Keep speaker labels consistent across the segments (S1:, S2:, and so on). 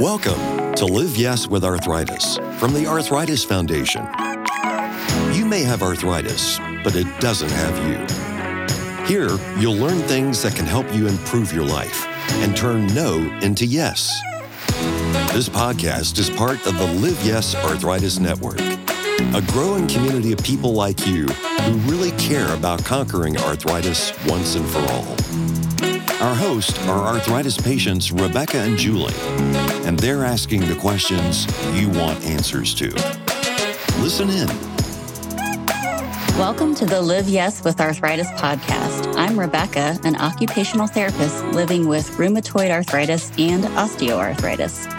S1: Welcome to Live Yes with Arthritis from the Arthritis Foundation. You may have arthritis, but it doesn't have you. Here, you'll learn things that can help you improve your life and turn no into yes. This podcast is part of the Live Yes Arthritis Network, a growing community of people like you who really care about conquering arthritis once and for all. Our hosts are arthritis patients Rebecca and Julie, and they're asking the questions you want answers to. Listen in.
S2: Welcome to the Live Yes with Arthritis podcast. I'm Rebecca, an occupational therapist living with rheumatoid arthritis and osteoarthritis.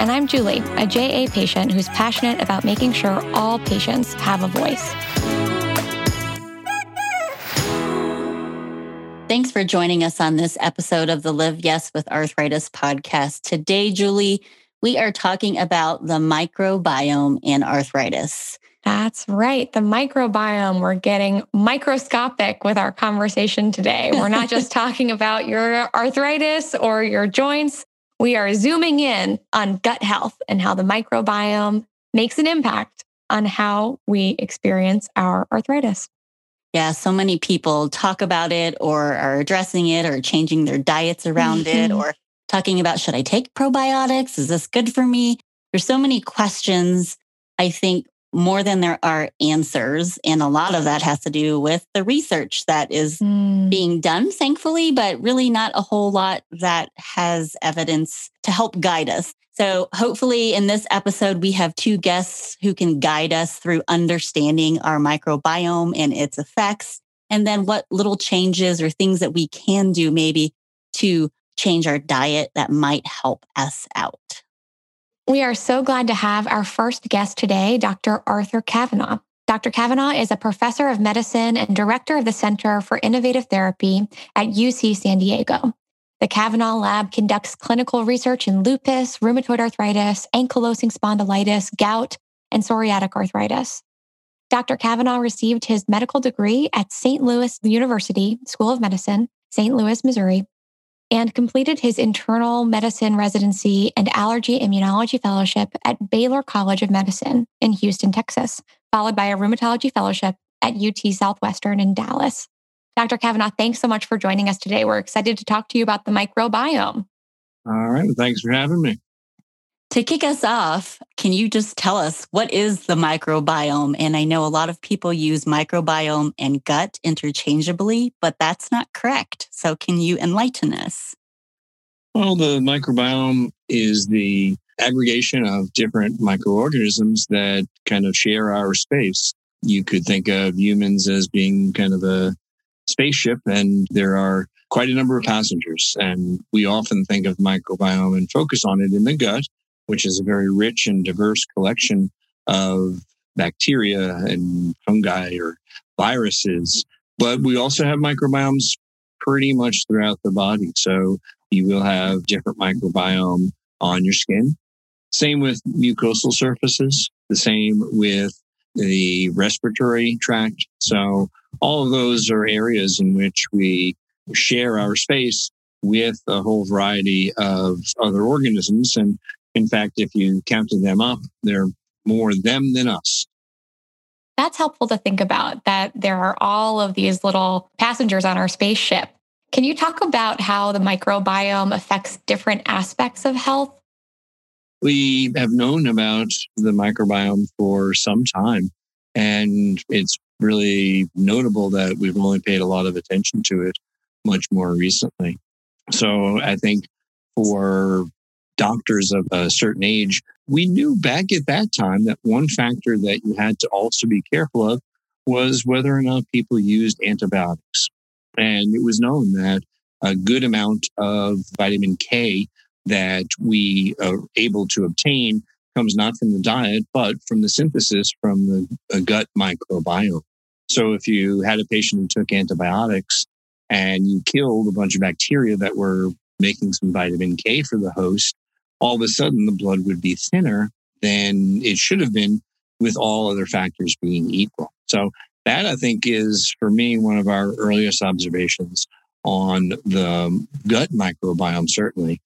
S3: And I'm Julie, a JA patient who's passionate about making sure all patients have a voice.
S2: Thanks for joining us on this episode of the Live Yes with Arthritis podcast. Today, Julie, we are talking about the microbiome and arthritis.
S3: That's right. The microbiome. We're getting microscopic with our conversation today. We're not just talking about your arthritis or your joints. We are zooming in on gut health and how the microbiome makes an impact on how we experience our arthritis.
S2: Yeah, so many people talk about it or are addressing it or changing their diets around it
S3: Mhm.
S2: or talking about should I take probiotics? Is this good for me? There's so many questions, I think, more than there are answers. And a lot of that has to do with the research that is
S3: Mm.
S2: being done, thankfully, but really not a whole lot that has evidence to help guide us. So, hopefully, in this episode, we have two guests who can guide us through understanding our microbiome and its effects, and then what little changes or things that we can do maybe to change our diet that might help us out.
S3: We are so glad to have our first guest today, Dr. Arthur Kavanaugh. Dr. Kavanaugh is a professor of medicine and director of the Center for Innovative Therapy at UC San Diego. The Kavanaugh Lab conducts clinical research in lupus, rheumatoid arthritis, ankylosing spondylitis, gout, and psoriatic arthritis. Dr. Kavanaugh received his medical degree at St. Louis University School of Medicine, St. Louis, Missouri, and completed his internal medicine residency and allergy immunology fellowship at Baylor College of Medicine in Houston, Texas, followed by a rheumatology fellowship at UT Southwestern in Dallas. Dr. Kavanaugh, thanks so much for joining us today. We're excited to talk to you about the microbiome.
S4: All right. Thanks for having me.
S2: To kick us off, can you just tell us what is the microbiome? And I know a lot of people use microbiome and gut interchangeably, but that's not correct. So can you enlighten us?
S4: Well, the microbiome is the aggregation of different microorganisms that kind of share our space. You could think of humans as being kind of a spaceship, and there are quite a number of passengers. And we often think of microbiome and focus on it in the gut, which is a very rich and diverse collection of bacteria and fungi or viruses. But we also have microbiomes pretty much throughout the body. So you will have different microbiome on your skin. Same with mucosal surfaces, the same with the respiratory tract. So all of those are areas in which we share our space with a whole variety of other organisms. And in fact, if you counted them up, they're more them than us.
S3: That's helpful to think about that there are all of these little passengers on our spaceship. Can you talk about how the microbiome affects different aspects of health?
S4: We have known about the microbiome for some time, and it's really notable that we've only paid a lot of attention to it much more recently. So I think for doctors of a certain age, we knew back at that time that one factor that you had to also be careful of was whether or not people used antibiotics. And it was known that a good amount of vitamin K that we are able to obtain comes not from the diet, but from the synthesis from the uh, gut microbiome. So if you had a patient who took antibiotics and you killed a bunch of bacteria that were making some vitamin K for the host, all of a sudden the blood would be thinner than it should have been with all other factors being equal. So that I think is for me one of our earliest observations on the gut microbiome, certainly.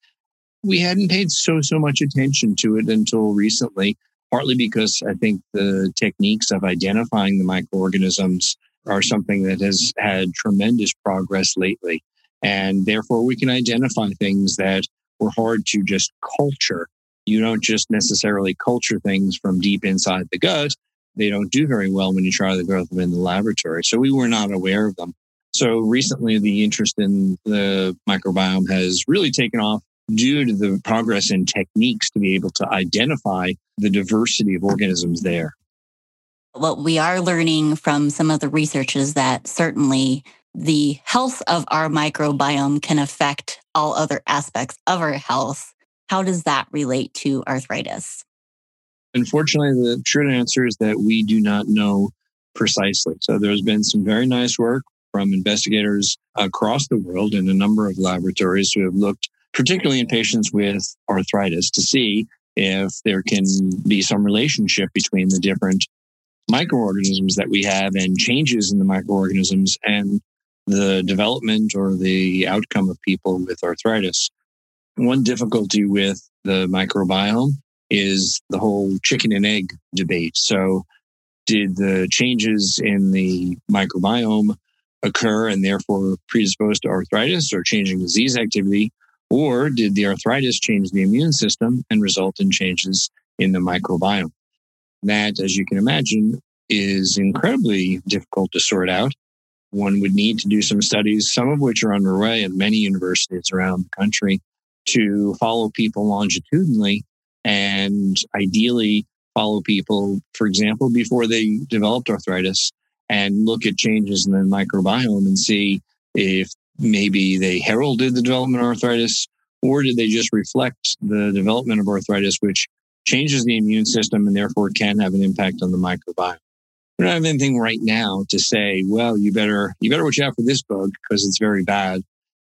S4: we hadn't paid so, so much attention to it until recently, partly because I think the techniques of identifying the microorganisms are something that has had tremendous progress lately. And therefore, we can identify things that were hard to just culture. You don't just necessarily culture things from deep inside the gut. They don't do very well when you try to grow them in the laboratory. So we were not aware of them. So recently, the interest in the microbiome has really taken off due to the progress in techniques to be able to identify the diversity of organisms there.
S2: What we are learning from some of the research is that certainly the health of our microbiome can affect all other aspects of our health. How does that relate to arthritis?
S4: Unfortunately, the short answer is that we do not know precisely. So there's been some very nice work from investigators across the world in a number of laboratories who have looked particularly in patients with arthritis to see if there can be some relationship between the different microorganisms that we have and changes in the microorganisms and the development or the outcome of people with arthritis. One difficulty with the microbiome is the whole chicken and egg debate. So, did the changes in the microbiome occur and therefore predispose to arthritis or changing disease activity? Or did the arthritis change the immune system and result in changes in the microbiome? That, as you can imagine, is incredibly difficult to sort out. One would need to do some studies, some of which are underway at many universities around the country, to follow people longitudinally and ideally follow people, for example, before they developed arthritis and look at changes in the microbiome and see if maybe they heralded the development of arthritis or did they just reflect the development of arthritis, which changes the immune system and therefore can have an impact on the microbiome. We don't have anything right now to say, well, you better, you better watch out for this bug because it's very bad.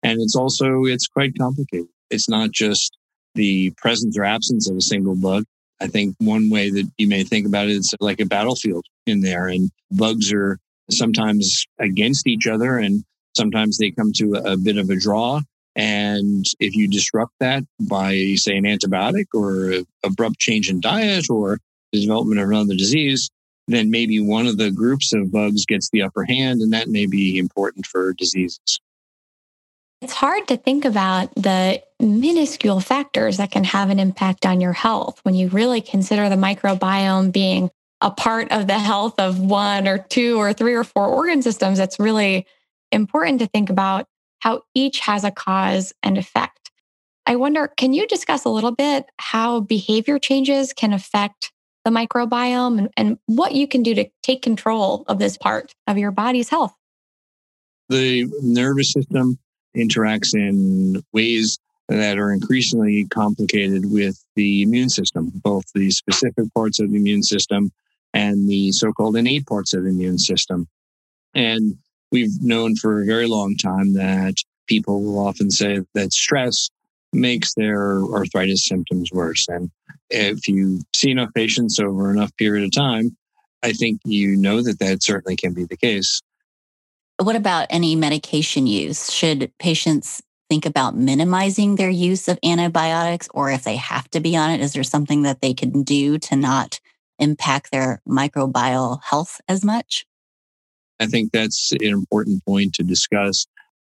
S4: And it's also, it's quite complicated. It's not just the presence or absence of a single bug. I think one way that you may think about it is like a battlefield in there and bugs are sometimes against each other and sometimes they come to a, bit of a draw. And if you disrupt that by, say, an antibiotic or abrupt change in diet or the development of another disease, then maybe one of the groups of bugs gets the upper hand, and that may be important for diseases.
S3: It's hard to think about the minuscule factors that can have an impact on your health when you really consider the microbiome being a part of the health of one or two or three or four organ systems. It's really important to think about how each has a cause and effect. I wonder, can you discuss a little bit how behavior changes can affect the microbiome and, and what you can do to take control of this part of your body's health?
S4: The nervous system interacts in ways that are increasingly complicated with the immune system, both the specific parts of the immune system and the so called innate parts of the immune system. And we've known for a very long time that people will often say that stress makes their arthritis symptoms worse. And if you see enough patients over enough period of time, I think you know that that certainly can be the case.
S2: What about any medication use? Should patients think about minimizing their use of antibiotics, or if they have to be on it, is there something that they can do to not impact their microbial health as much?
S4: I think that's an important point to discuss.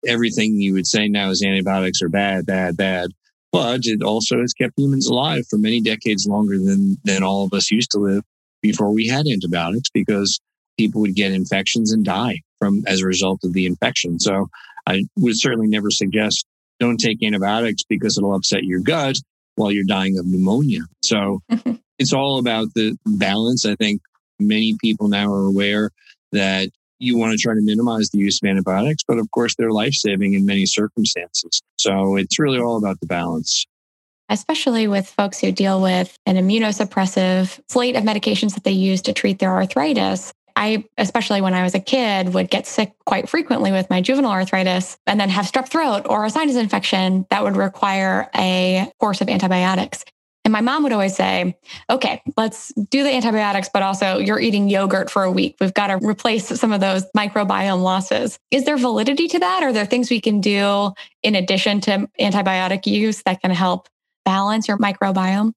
S4: Everything you would say now is antibiotics are bad, bad, bad. But it also has kept humans alive for many decades longer than, than all of us used to live before we had antibiotics because people would get infections and die from as a result of the infection. So I would certainly never suggest don't take antibiotics because it'll upset your gut while you're dying of pneumonia. So it's all about the balance. I think many people now are aware that you want to try to minimize the use of antibiotics, but of course they're life saving in many circumstances. So it's really all about the balance.
S3: Especially with folks who deal with an immunosuppressive slate of medications that they use to treat their arthritis. I, especially when I was a kid, would get sick quite frequently with my juvenile arthritis and then have strep throat or a sinus infection that would require a course of antibiotics. And my mom would always say, okay, let's do the antibiotics, but also you're eating yogurt for a week. We've got to replace some of those microbiome losses. Is there validity to that? Are there things we can do in addition to antibiotic use that can help balance your microbiome?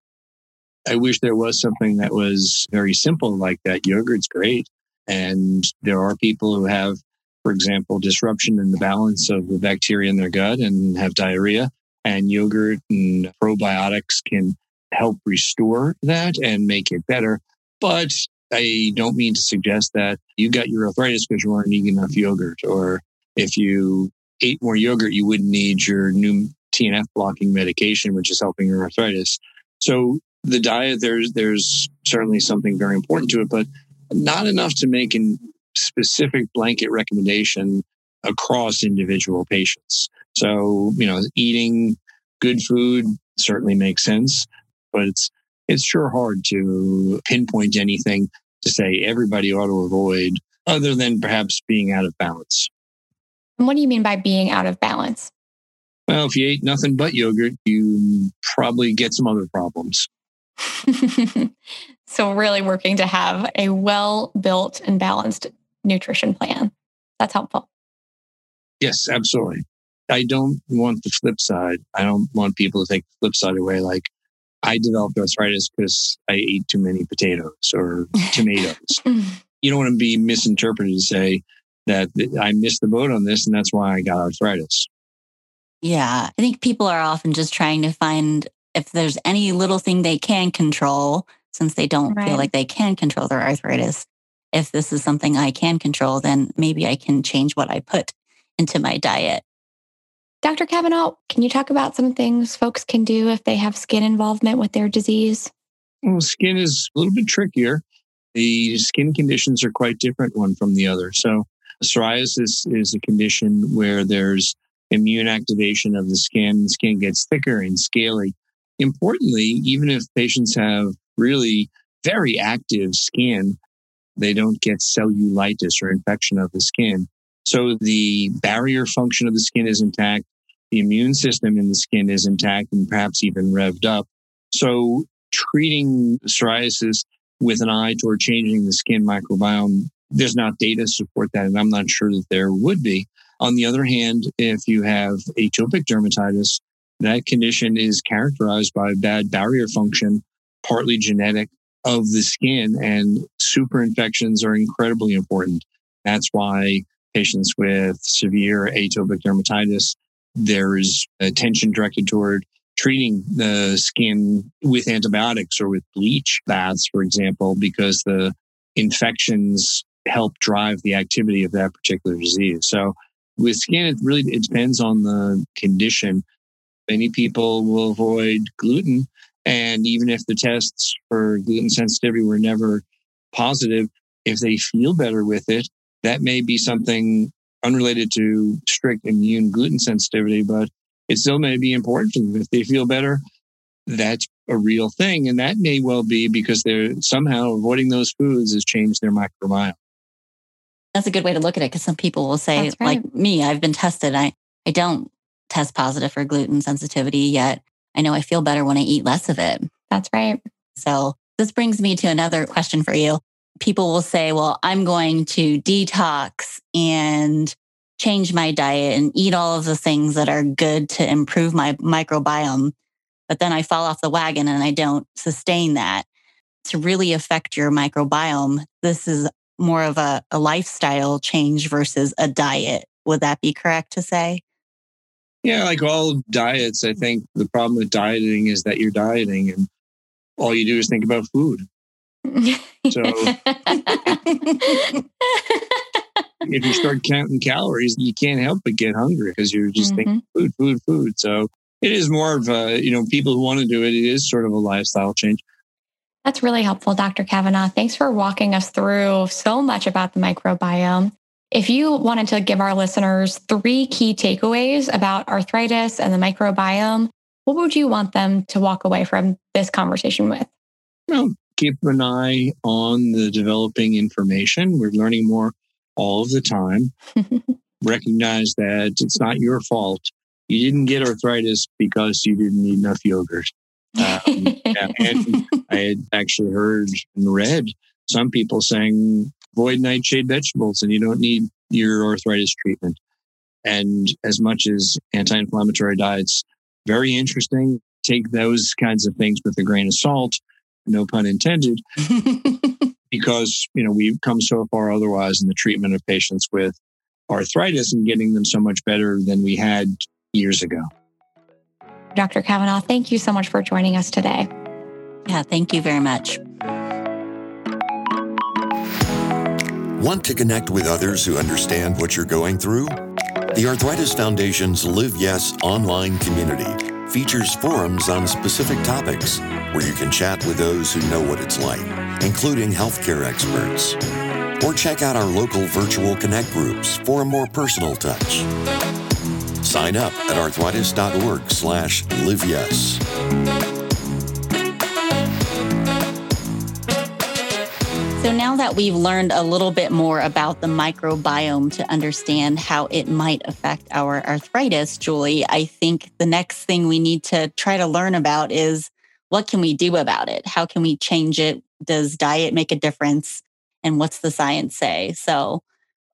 S4: I wish there was something that was very simple like that. Yogurt's great. And there are people who have, for example, disruption in the balance of the bacteria in their gut and have diarrhea. And yogurt and probiotics can help restore that and make it better. But I don't mean to suggest that you got your arthritis because you weren't eating enough yogurt, or if you ate more yogurt, you wouldn't need your new TNF blocking medication, which is helping your arthritis. So the diet, there's there's certainly something very important to it, but not enough to make a specific blanket recommendation across individual patients. So, you know, eating good food certainly makes sense, but it's it's sure hard to pinpoint anything to say everybody ought to avoid other than perhaps being out of balance.
S3: And what do you mean by being out of balance?
S4: Well, if you ate nothing but yogurt, you probably get some other problems.
S3: so, really working to have a well built and balanced nutrition plan. That's helpful.
S4: Yes, absolutely. I don't want the flip side. I don't want people to take the flip side away. Like, I developed arthritis because I ate too many potatoes or tomatoes. you don't want to be misinterpreted to say that I missed the boat on this and that's why I got arthritis.
S2: Yeah. I think people are often just trying to find if there's any little thing they can control, since they don't right. feel like they can control their arthritis. If this is something I can control, then maybe I can change what I put into my diet.
S3: Dr. Kavanaugh, can you talk about some things folks can do if they have skin involvement with their disease?
S4: Well, skin is a little bit trickier. The skin conditions are quite different one from the other. So, psoriasis is a condition where there's immune activation of the skin. The skin gets thicker and scaly. Importantly, even if patients have really very active skin, they don't get cellulitis or infection of the skin. So the barrier function of the skin is intact. The immune system in the skin is intact and perhaps even revved up. So treating psoriasis with an eye toward changing the skin microbiome, there's not data to support that. And I'm not sure that there would be. On the other hand, if you have atopic dermatitis, that condition is characterized by bad barrier function, partly genetic of the skin, and super infections are incredibly important. That's why patients with severe atopic dermatitis, there is attention directed toward treating the skin with antibiotics or with bleach baths, for example, because the infections help drive the activity of that particular disease. So with skin, it really it depends on the condition. Many people will avoid gluten. And even if the tests for gluten sensitivity were never positive, if they feel better with it, that may be something unrelated to strict immune gluten sensitivity, but it still may be important for them. If they feel better, that's a real thing. And that may well be because they're somehow avoiding those foods has changed their microbiome.
S2: That's a good way to look at it because some people will say, right. like me, I've been tested. I, I don't test positive for gluten sensitivity yet. I know I feel better when I eat less of it.
S3: That's right.
S2: So this brings me to another question for you. People will say, well, I'm going to detox and change my diet and eat all of the things that are good to improve my microbiome. But then I fall off the wagon and I don't sustain that. To really affect your microbiome, this is more of a, a lifestyle change versus a diet. Would that be correct to say?
S4: Yeah, like all diets, I mm. think the problem with dieting is that you're dieting and all you do is think about food. So if you start counting calories, you can't help but get hungry because you're just mm-hmm. thinking food, food, food. So it is more of a, you know, people who want to do it, it is sort of a lifestyle change.
S3: That's really helpful, Dr. Kavanaugh. Thanks for walking us through so much about the microbiome. If you wanted to give our listeners three key takeaways about arthritis and the microbiome, what would you want them to walk away from this conversation with?
S4: Well, keep an eye on the developing information. We're learning more all of the time. Recognize that it's not your fault. You didn't get arthritis because you didn't eat enough yogurt. Um, and I had actually heard and read some people saying avoid nightshade vegetables and you don't need your arthritis treatment. And as much as anti inflammatory diets, very interesting, take those kinds of things with a grain of salt, no pun intended, because, you know, we've come so far otherwise in the treatment of patients with arthritis and getting them so much better than we had years ago.
S3: Dr. Kavanaugh, thank you so much for joining us today.
S2: Yeah, thank you very much.
S1: Want to connect with others who understand what you're going through? The Arthritis Foundation's Live Yes online community features forums on specific topics where you can chat with those who know what it's like, including healthcare experts. Or check out our local virtual connect groups for a more personal touch. Sign up at arthritis.org slash liveyes.
S2: So now that we've learned a little bit more about the microbiome to understand how it might affect our arthritis, Julie, I think the next thing we need to try to learn about is what can we do about it? How can we change it? Does diet make a difference? And what's the science say? So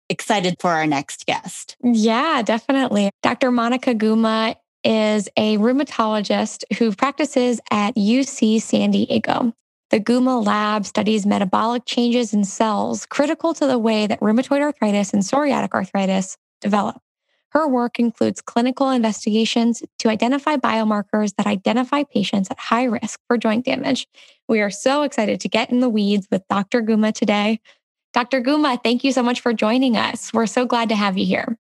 S2: excited for our next guest.
S3: Yeah, definitely. Dr. Monica Guma is a rheumatologist who practices at UC San Diego. The Guma lab studies metabolic changes in cells critical to the way that rheumatoid arthritis and psoriatic arthritis develop. Her work includes clinical investigations to identify biomarkers that identify patients at high risk for joint damage. We are so excited to get in the weeds with Dr. Guma today. Dr. Guma, thank you so much for joining us. We're so glad to have you here.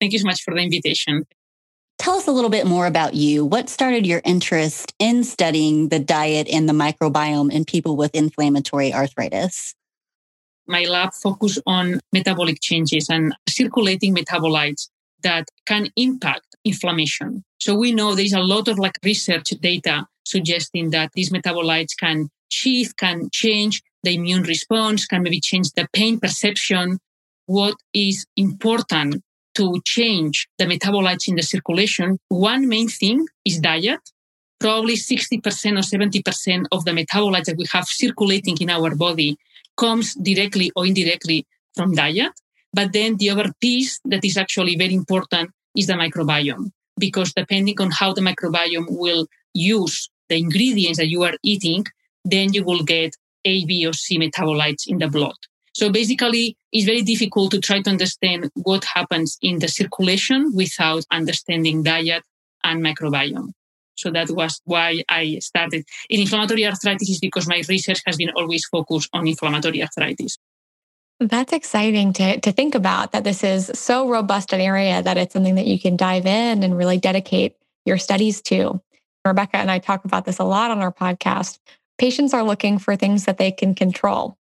S5: Thank you so much for the invitation.
S2: Tell us a little bit more about you. What started your interest in studying the diet and the microbiome in people with inflammatory arthritis?
S5: My lab focused on metabolic changes and circulating metabolites that can impact inflammation. So we know there's a lot of like research data suggesting that these metabolites can shift, can change the immune response, can maybe change the pain perception. What is important to change the metabolites in the circulation, one main thing is diet. Probably 60% or 70% of the metabolites that we have circulating in our body comes directly or indirectly from diet. But then the other piece that is actually very important is the microbiome, because depending on how the microbiome will use the ingredients that you are eating, then you will get A, B, or C metabolites in the blood. So basically, it's very difficult to try to understand what happens in the circulation without understanding diet and microbiome. So that was why I started in inflammatory arthritis is because my research has been always focused on inflammatory arthritis.
S3: That's exciting to, to think about that this is so robust an area that it's something that you can dive in and really dedicate your studies to. Rebecca and I talk about this a lot on our podcast. Patients are looking for things that they can control.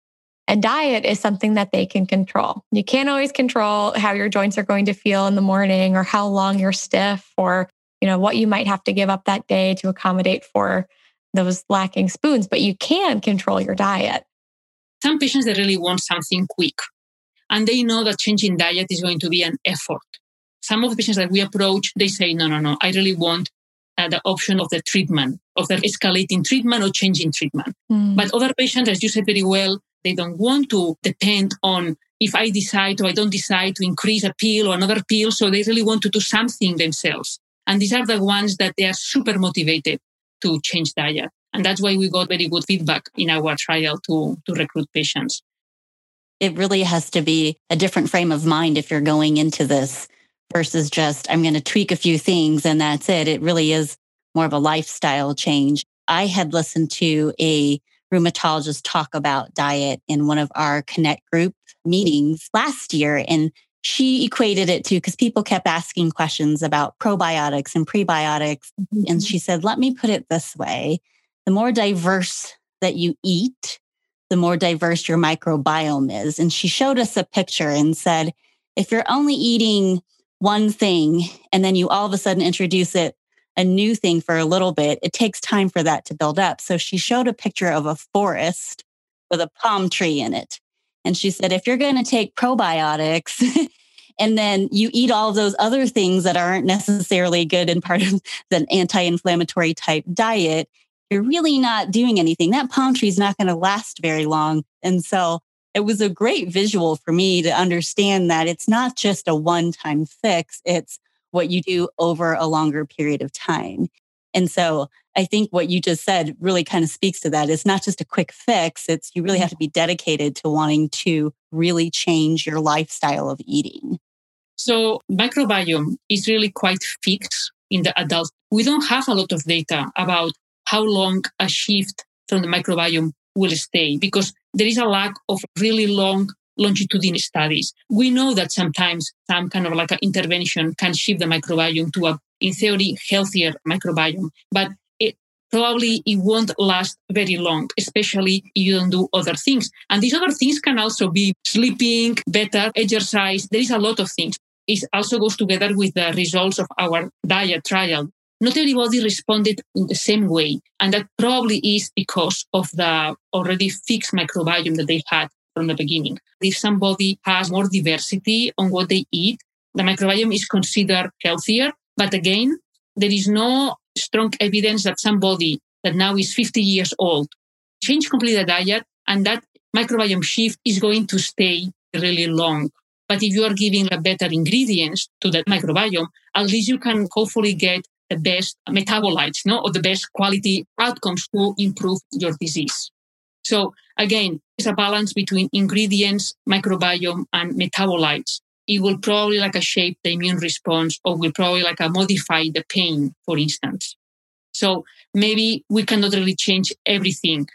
S3: And diet is something that they can control. You can't always control how your joints are going to feel in the morning or how long you're stiff or, you know, what you might have to give up that day to accommodate for those lacking spoons, but you can control your diet.
S5: Some patients they really want something quick and they know that changing diet is going to be an effort. Some of the patients that we approach, they say, no, no, no, I really want uh, the option of the treatment, of the escalating treatment or changing treatment. Mm. But other patients, as you said very well, they don't want to depend on if I decide or I don't decide to increase a pill or another pill. So they really want to do something themselves. And these are the ones that they are super motivated to change diet. And that's why we got very good feedback in our trial to, to recruit patients.
S2: It really has to be a different frame of mind if you're going into this versus just, I'm going to tweak a few things and that's it. It really is more of a lifestyle change. I had listened to a rheumatologists talk about diet in one of our Connect group meetings last year. And she equated it to because people kept asking questions about probiotics and prebiotics. Mm-hmm. And she said, let me put it this way the more diverse that you eat, the more diverse your microbiome is. And she showed us a picture and said, if you're only eating one thing and then you all of a sudden introduce it a new thing for a little bit, it takes time for that to build up. So she showed a picture of a forest with a palm tree in it. And she said, if you're going to take probiotics and then you eat all those other things that aren't necessarily good and part of the anti inflammatory type diet, you're really not doing anything. That palm tree is not going to last very long. And so it was a great visual for me to understand that it's not just a one time fix, it's what you do over a longer period of time. And so I think what you just said really kind of speaks to that. It's not just a quick fix. It's you really mm-hmm. have to be dedicated to wanting to really change your lifestyle of eating.
S5: So microbiome is really quite fixed in the adult. We don't have a lot of data about how long a shift from the microbiome will stay because there is a lack of really long longitudinal studies. We know that sometimes some kind of like an intervention can shift the microbiome to a, in theory, healthier microbiome, but it probably it won't last very long, especially if you don't do other things. And these other things can also be sleeping, better exercise. There is a lot of things. It also goes together with the results of our diet trial. Not everybody responded in the same way. And that probably is because of the already fixed microbiome that they had from the beginning. If somebody has more diversity on what they eat, the microbiome is considered healthier. But again, there is no strong evidence that somebody that now is 50 years old change completely the diet and that microbiome shift is going to stay really long. But if you are giving a better ingredients to that microbiome, at least you can hopefully get the best metabolites, no, or the best quality outcomes to improve your disease. So again, it's a balance between ingredients, microbiome, and metabolites. It will probably like a shape the immune response or will probably like a modify the pain, for instance. So maybe we cannot really change everything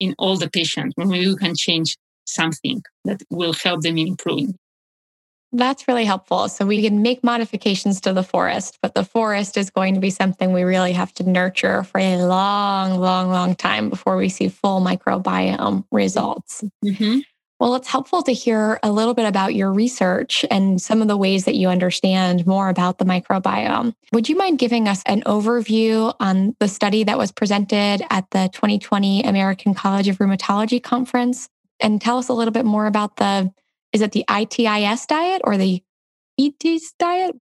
S5: in all the patients, but maybe we can change something that will help them improve.
S3: That's really helpful. So we can make modifications to the forest, but the forest is going to be something we really have to nurture for a long, long, long time before we see full microbiome results. Mm-hmm. Well, it's helpful to hear a little bit about your research and some of the ways that you understand more about the microbiome. Would you mind giving us an overview on the study that was presented at the 2020 American College of Rheumatology conference? And tell us a little bit more about the is it the ITIS diet or the ETIS diet?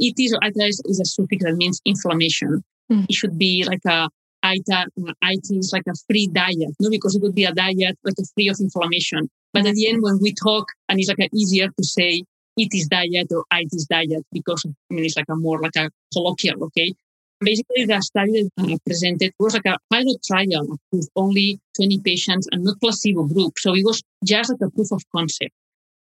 S5: ETIS or ITIS is a suffix that means inflammation. Mm. It should be like a ITA, ITIS, like a free diet, no, because it would be a diet like a free of inflammation. But at the end, when we talk, and it's like easier to say ETIS diet or ITIS diet because I mean it's like a more like a colloquial, okay? Basically, the study that uh, presented was like a pilot trial with only 20 patients and not placebo group. So it was just like a proof of concept.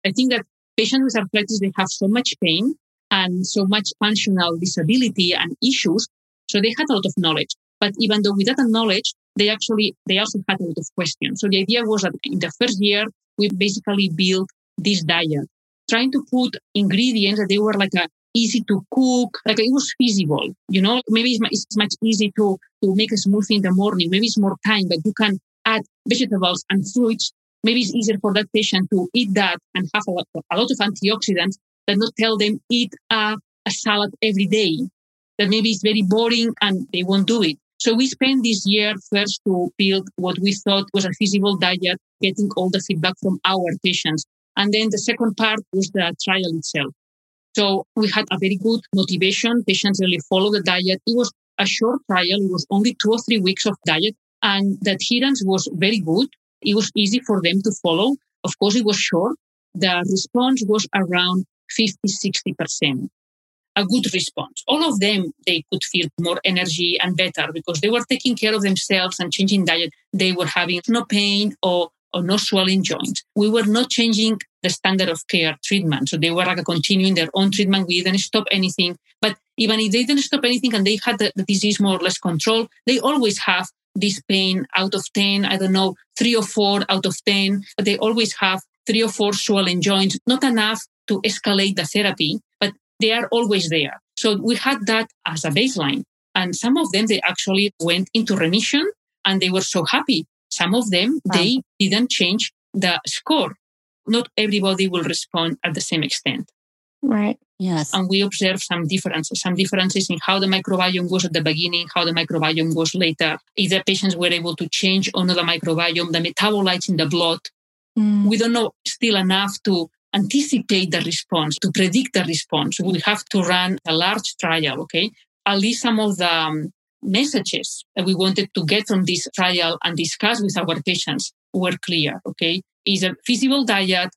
S5: I think that patients with arthritis, they have so much pain and so much functional disability and issues. So they had a lot of knowledge. But even though with that knowledge, they actually, they also had a lot of questions. So the idea was that in the first year, we basically built this diet, trying to put ingredients that they were like a easy to cook, like it was feasible. You know, maybe it's, it's much easy to, to make a smoothie in the morning. Maybe it's more time, but you can add vegetables and fruits maybe it's easier for that patient to eat that and have a lot, a lot of antioxidants than not tell them eat a, a salad every day. That maybe it's very boring and they won't do it. So we spent this year first to build what we thought was a feasible diet, getting all the feedback from our patients. And then the second part was the trial itself. So we had a very good motivation. Patients really follow the diet. It was a short trial. It was only two or three weeks of diet and the adherence was very good. It was easy for them to follow. Of course, it was short. The response was around 50, 60%. A good response. All of them, they could feel more energy and better because they were taking care of themselves and changing diet. They were having no pain or, or no swelling joints. We were not changing the standard of care treatment. So they were like continuing their own treatment. We didn't stop anything. But even if they didn't stop anything and they had the, the disease more or less controlled, they always have this pain out of 10, I don't know, three or four out of 10, but they always have three or four swollen joints, not enough to escalate the therapy, but they are always there. So we had that as a baseline. And some of them, they actually went into remission and they were so happy. Some of them, wow. they didn't change the score. Not everybody will respond at the same extent.
S3: Right.
S2: Yes.
S5: And we observe some differences, some differences in how the microbiome was at the beginning, how the microbiome was later. If the patients were able to change or not the microbiome, the metabolites in the blood. Mm. We don't know still enough to anticipate the response, to predict the response. We have to run a large trial, okay? At least some of the um, messages that we wanted to get from this trial and discuss with our patients were clear, okay? Is a feasible diet.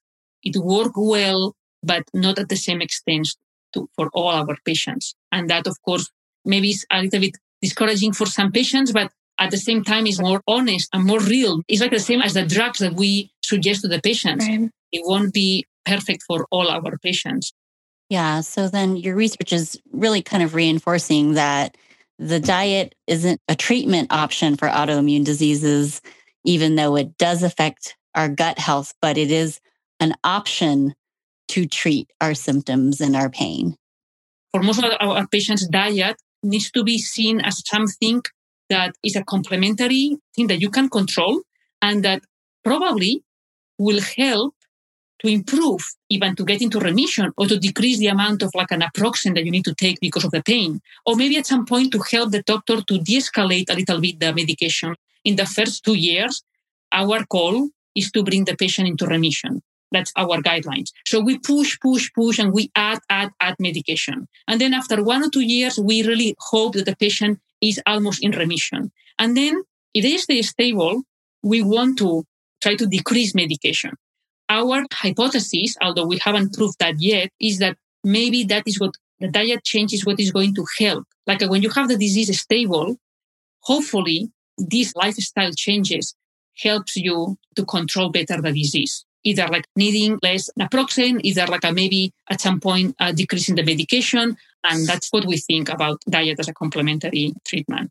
S5: It worked well but not at the same extent to, for all our patients. And that, of course, maybe is a little bit discouraging for some patients, but at the same time is more honest and more real. It's like the same as the drugs that we suggest to the patients. Right. It won't be perfect for all our patients.
S2: Yeah. So then your research is really kind of reinforcing that the diet isn't a treatment option for autoimmune diseases, even though it does affect our gut health, but it is an option to treat our symptoms and our pain.
S5: For most of our patients, diet needs to be seen as something that is a complementary thing that you can control and that probably will help to improve, even to get into remission or to decrease the amount of like an naproxen that you need to take because of the pain. Or maybe at some point to help the doctor to de-escalate a little bit the medication. In the first two years, our goal is to bring the patient into remission. That's our guidelines. So we push, push, push, and we add, add, add medication. And then after one or two years, we really hope that the patient is almost in remission. And then if they stay stable, we want to try to decrease medication. Our hypothesis, although we haven't proved that yet, is that maybe that is what the diet change is what is going to help. Like uh, when you have the disease stable, hopefully these lifestyle changes helps you to control better the disease. Either like needing less naproxen, either like a maybe at some point uh, decreasing the medication. And that's what we think about diet as a complementary treatment.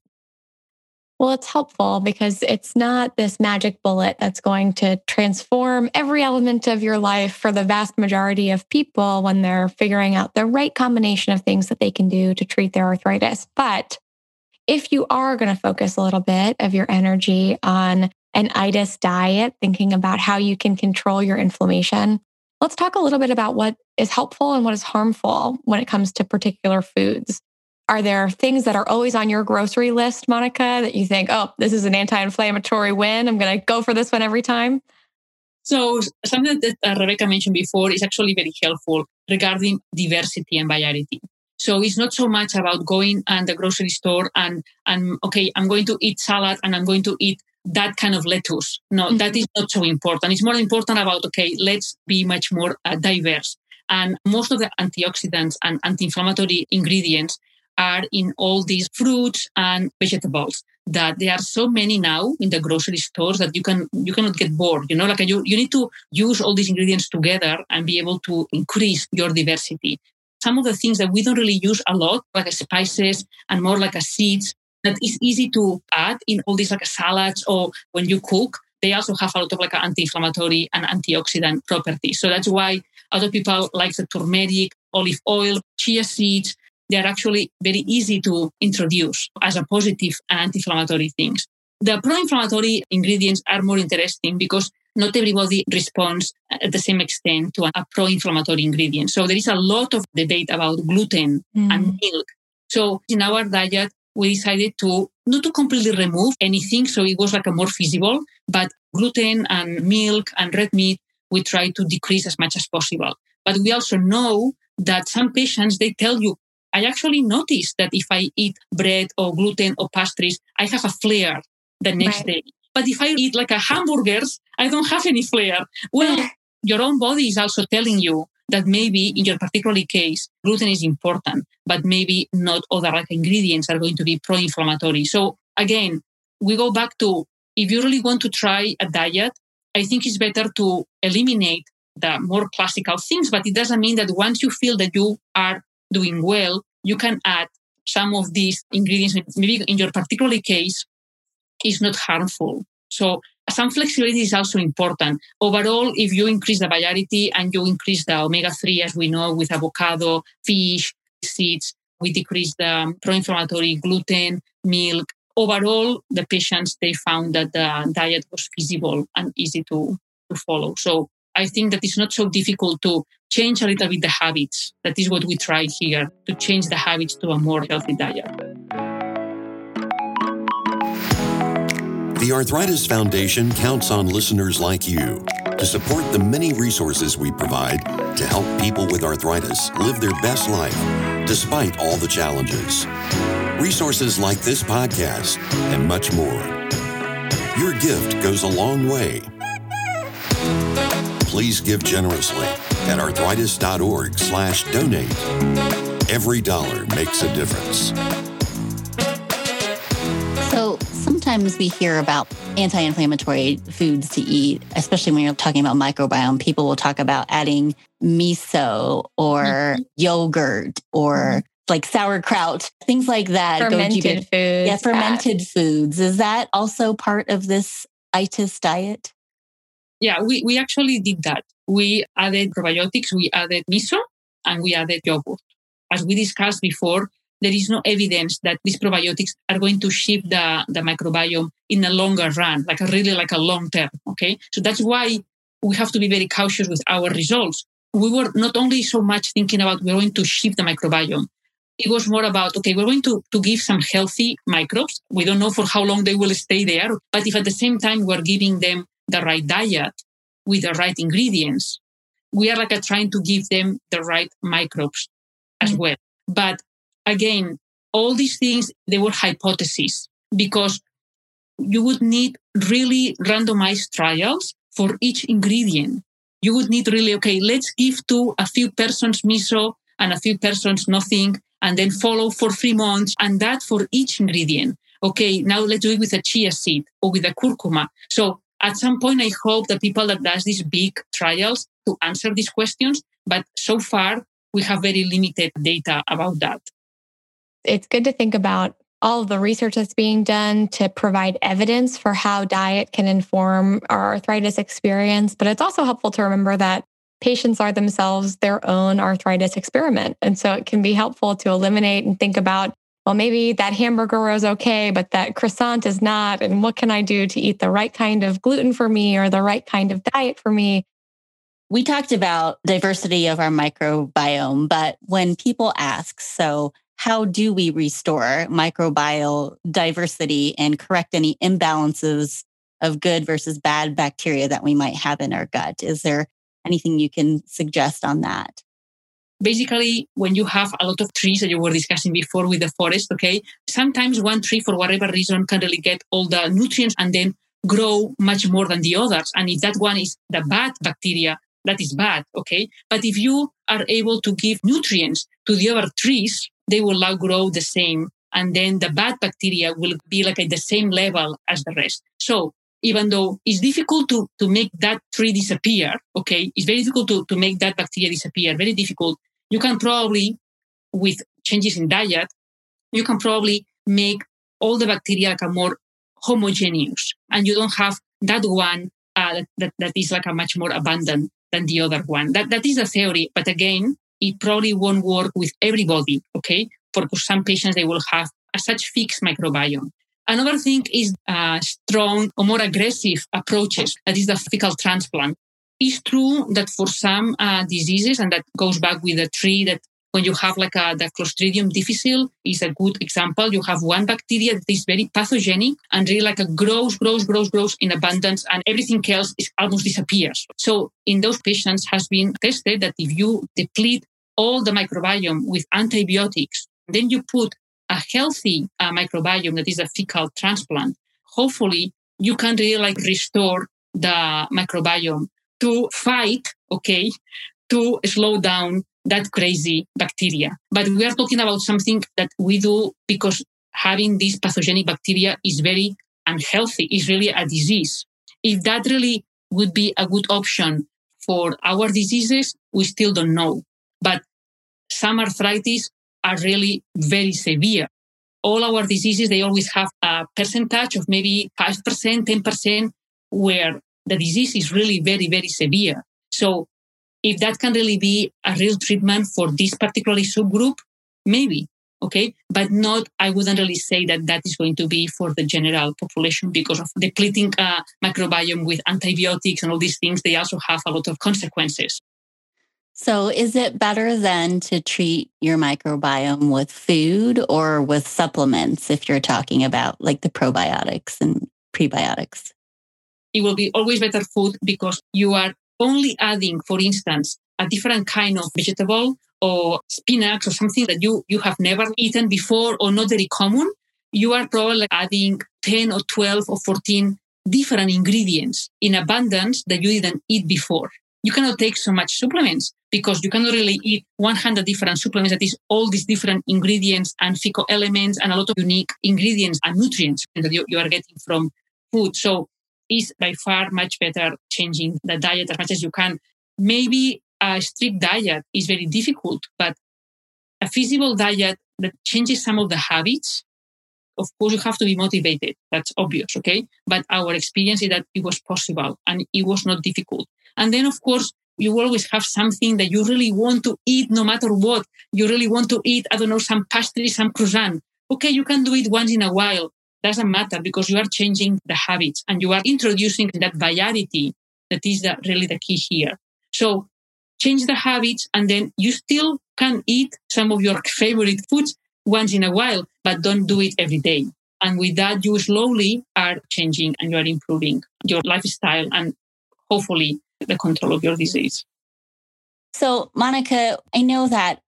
S3: Well, it's helpful because it's not this magic bullet that's going to transform every element of your life for the vast majority of people when they're figuring out the right combination of things that they can do to treat their arthritis. But if you are going to focus a little bit of your energy on an itis diet, thinking about how you can control your inflammation, let's talk a little bit about what is helpful and what is harmful when it comes to particular foods. Are there things that are always on your grocery list, Monica, that you think, oh, this is an anti inflammatory win? I'm going to go for this one every time?
S5: So, something that uh, Rebecca mentioned before is actually very helpful regarding diversity and variety. So it's not so much about going and the grocery store and and okay, I'm going to eat salad and I'm going to eat that kind of lettuce. No, mm-hmm. that is not so important. It's more important about okay, let's be much more uh, diverse. And most of the antioxidants and anti-inflammatory ingredients are in all these fruits and vegetables that there are so many now in the grocery stores that you can you cannot get bored you know like you, you need to use all these ingredients together and be able to increase your diversity some of the things that we don't really use a lot like spices and more like a seeds that is easy to add in all these like salads or when you cook they also have a lot of like anti-inflammatory and antioxidant properties so that's why other people like the turmeric olive oil chia seeds they are actually very easy to introduce as a positive anti-inflammatory things. The pro-inflammatory ingredients are more interesting because not everybody responds at the same extent to a pro-inflammatory ingredient. So there is a lot of debate about gluten mm. and milk. So in our diet, we decided to not to completely remove anything. So it was like a more feasible, but gluten and milk and red meat, we try to decrease as much as possible. But we also know that some patients, they tell you, I actually noticed that if I eat bread or gluten or pastries, I have a flare the next right. day. But if I eat like a hamburgers, I don't have any flare. Well, your own body is also telling you that maybe in your particular case, gluten is important, but maybe not other like ingredients are going to be pro-inflammatory. So again, we go back to if you really want to try a diet, I think it's better to eliminate the more classical things, but it doesn't mean that once you feel that you are doing well, you can add some of these ingredients. Maybe in your particular case, is not harmful. So some flexibility is also important. Overall, if you increase the variety and you increase the omega-3, as we know, with avocado, fish, seeds, we decrease the pro-inflammatory gluten, milk. Overall, the patients, they found that the diet was feasible and easy to, to follow. So I think that it's not so difficult to change a little bit the habits. That is what we try here to change the habits to a more healthy diet.
S1: The Arthritis Foundation counts on listeners like you to support the many resources we provide to help people with arthritis live their best life despite all the challenges. Resources like this podcast and much more. Your gift goes a long way please give generously at arthritis.org slash donate. Every dollar makes a difference.
S2: Sometimes we hear about anti inflammatory foods to eat, especially when you're talking about microbiome. People will talk about adding miso or mm-hmm. yogurt or mm-hmm. like sauerkraut, things like that.
S3: Fermented foods.
S2: Yeah, fermented foods. Is that also part of this ITIS diet?
S5: Yeah, we, we actually did that. We added probiotics, we added miso, and we added yogurt. As we discussed before, there is no evidence that these probiotics are going to shift the, the microbiome in a longer run, like a really like a long term. Okay. So that's why we have to be very cautious with our results. We were not only so much thinking about we're going to shift the microbiome. It was more about, okay, we're going to, to give some healthy microbes. We don't know for how long they will stay there. But if at the same time we're giving them the right diet with the right ingredients, we are like trying to give them the right microbes as mm-hmm. well. But again, all these things, they were hypotheses because you would need really randomized trials for each ingredient. You would need really, okay, let's give to a few persons miso and a few persons nothing, and then follow for three months, and that for each ingredient. Okay, now let's do it with a chia seed or with a curcuma. So at some point, I hope the people that does these big trials to answer these questions, but so far we have very limited data about that
S3: it's good to think about all of the research that's being done to provide evidence for how diet can inform our arthritis experience. But it's also helpful to remember that patients are themselves their own arthritis experiment. And so it can be helpful to eliminate and think about, well, maybe that hamburger is okay, but that croissant is not. And what can I do to eat the right kind of gluten for me or the right kind of diet for me?
S2: We talked about diversity of our microbiome, but when people ask, so how do we restore microbial diversity and correct any imbalances of good versus bad bacteria that we might have in our gut? Is there anything you can suggest on that?
S5: Basically, when you have a lot of trees that you were discussing before with the forest, okay, sometimes one tree, for whatever reason, can really get all the nutrients and then grow much more than the others. And if that one is the bad bacteria, that is bad, okay? But if you are able to give nutrients to the other trees, they will outgrow the same. And then the bad bacteria will be like at the same level as the rest. So even though it's difficult to, to make that tree disappear, okay, it's very difficult to, to make that bacteria disappear, very difficult. You can probably, with changes in diet, you can probably make all the bacteria like a more homogeneous and you don't have that one uh, that, that is like a much more abundant than the other one. That, that is the theory. But again, it probably won't work with everybody, okay? For some patients, they will have a such fixed microbiome. Another thing is uh, strong or more aggressive approaches. That is the fecal transplant. It's true that for some uh, diseases, and that goes back with the tree that when you have like a, the Clostridium difficile is a good example. You have one bacteria that is very pathogenic and really like a grows, grows, grows, grows in abundance and everything else is almost disappears. So in those patients has been tested that if you deplete all the microbiome with antibiotics, then you put a healthy uh, microbiome that is a fecal transplant, hopefully you can really like restore the microbiome to fight, okay, to slow down that crazy bacteria. But we are talking about something that we do because having this pathogenic bacteria is very unhealthy, is really a disease. If that really would be a good option for our diseases, we still don't know. But some arthritis are really very severe. All our diseases, they always have a percentage of maybe 5%, 10%, where the disease is really very, very severe. So if that can really be a real treatment for this particular subgroup, maybe. Okay. But not, I wouldn't really say that that is going to be for the general population because of depleting uh, microbiome with antibiotics and all these things. They also have a lot of consequences.
S2: So, is it better then to treat your microbiome with food or with supplements if you're talking about like the probiotics and prebiotics?
S5: It will be always better food because you are only adding, for instance, a different kind of vegetable or spinach or something that you, you have never eaten before or not very common, you are probably adding 10 or 12 or 14 different ingredients in abundance that you didn't eat before. You cannot take so much supplements because you cannot really eat 100 different supplements that is all these different ingredients and phyto elements and a lot of unique ingredients and nutrients that you, you are getting from food. So it's by far much better changing the diet as much as you can. Maybe a strict diet is very difficult, but a feasible diet that changes some of the habits of course you have to be motivated. That's obvious okay? But our experience is that it was possible and it was not difficult. And then of course you always have something that you really want to eat no matter what. You really want to eat i don't know some pastry some croissant. Okay you can do it once in a while doesn't matter because you are changing the habits and you are introducing that variety that is the, really the key here so change the habits and then you still can eat some of your favorite foods once in a while, but don't do it every day. And with that, you slowly are changing and you are improving your lifestyle and hopefully the control of your disease.
S2: So, Monica, I know that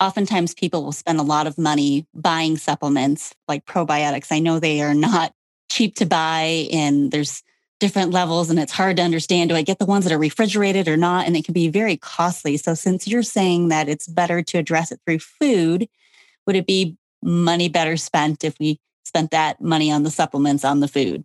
S2: oftentimes people will spend a lot of money buying supplements like probiotics. I know they are not cheap to buy and there's different levels and it's hard to understand do I get the ones that are refrigerated or not? And it can be very costly. So, since you're saying that it's better to address it through food, would it be money better spent if we spent that money on the supplements on the food?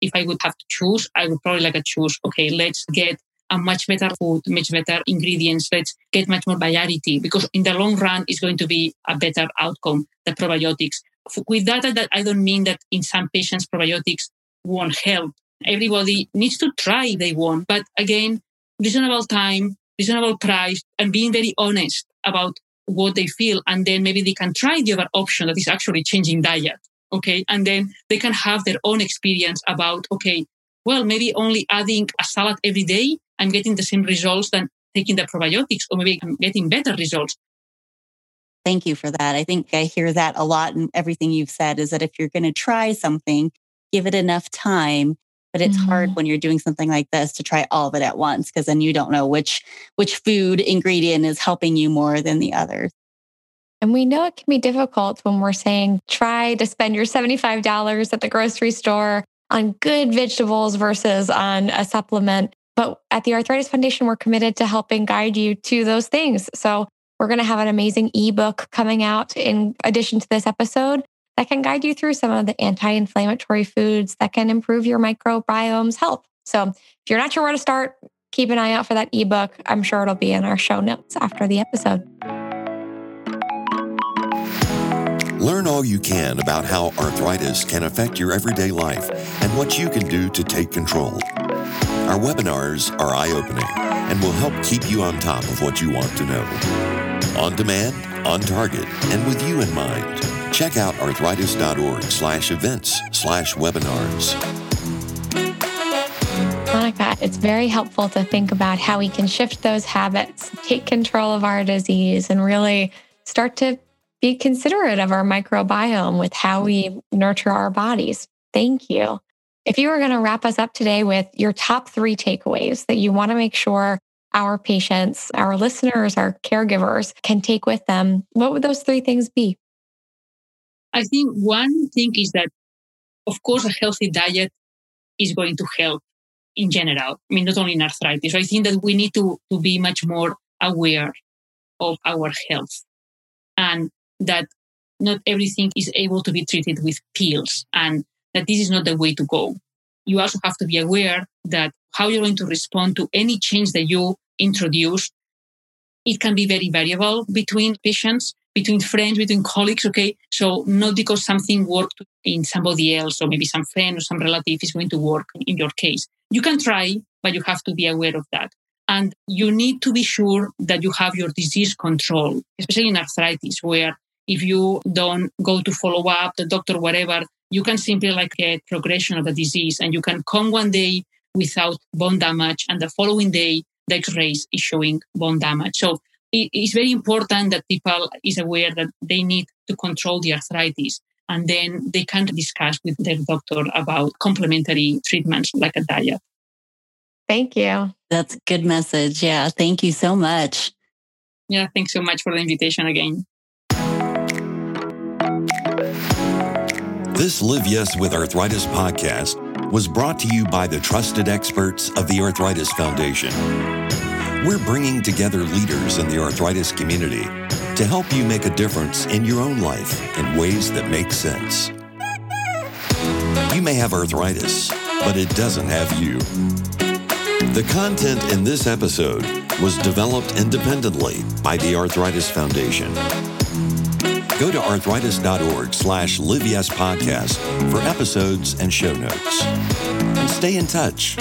S5: If I would have to choose, I would probably like to choose, okay, let's get much better food, much better ingredients. Let's get much more variety because in the long run, it's going to be a better outcome, the probiotics. With that I don't mean that in some patients, probiotics won't help. Everybody needs to try if they want. But again, reasonable time, reasonable price, and being very honest about what they feel. And then maybe they can try the other option that is actually changing diet. Okay. And then they can have their own experience about, okay, well, maybe only adding a salad every day, I'm getting the same results than taking the probiotics, or maybe I'm getting better results.
S2: Thank you for that. I think I hear that a lot in everything you've said is that if you're going to try something, give it enough time but it's mm-hmm. hard when you're doing something like this to try all of it at once because then you don't know which which food ingredient is helping you more than the others
S3: and we know it can be difficult when we're saying try to spend your $75 at the grocery store on good vegetables versus on a supplement but at the arthritis foundation we're committed to helping guide you to those things so we're going to have an amazing ebook coming out in addition to this episode that can guide you through some of the anti inflammatory foods that can improve your microbiome's health. So if you're not sure where to start, keep an eye out for that ebook. I'm sure it'll be in our show notes after the episode.
S1: Learn all you can about how arthritis can affect your everyday life and what you can do to take control. Our webinars are eye opening and will help keep you on top of what you want to know. On demand, on target, and with you in mind. Check out arthritis.org slash events slash webinars.
S3: Monica, it's very helpful to think about how we can shift those habits, take control of our disease, and really start to be considerate of our microbiome with how we nurture our bodies. Thank you. If you were going to wrap us up today with your top three takeaways that you want to make sure our patients, our listeners, our caregivers can take with them, what would those three things be?
S5: I think one thing is that, of course, a healthy diet is going to help in general. I mean, not only in arthritis. I think that we need to, to be much more aware of our health and that not everything is able to be treated with pills and that this is not the way to go. You also have to be aware that how you're going to respond to any change that you introduce, it can be very variable between patients between friends, between colleagues, okay? So not because something worked in somebody else or maybe some friend or some relative is going to work in your case. You can try, but you have to be aware of that. And you need to be sure that you have your disease control, especially in arthritis, where if you don't go to follow up the doctor, whatever, you can simply like get progression of the disease and you can come one day without bone damage and the following day the x-rays is showing bone damage. So it's very important that people is aware that they need to control the arthritis and then they can discuss with their doctor about complementary treatments like a diet.
S3: Thank you.
S2: That's a good message. Yeah. Thank you so much.
S5: Yeah. Thanks so much for the invitation again.
S1: This Live Yes with Arthritis podcast was brought to you by the trusted experts of the Arthritis Foundation. We're bringing together leaders in the arthritis community to help you make a difference in your own life in ways that make sense. You may have arthritis, but it doesn't have you. The content in this episode was developed independently by the Arthritis Foundation. Go to arthritis.org slash live yes podcast for episodes and show notes. And stay in touch.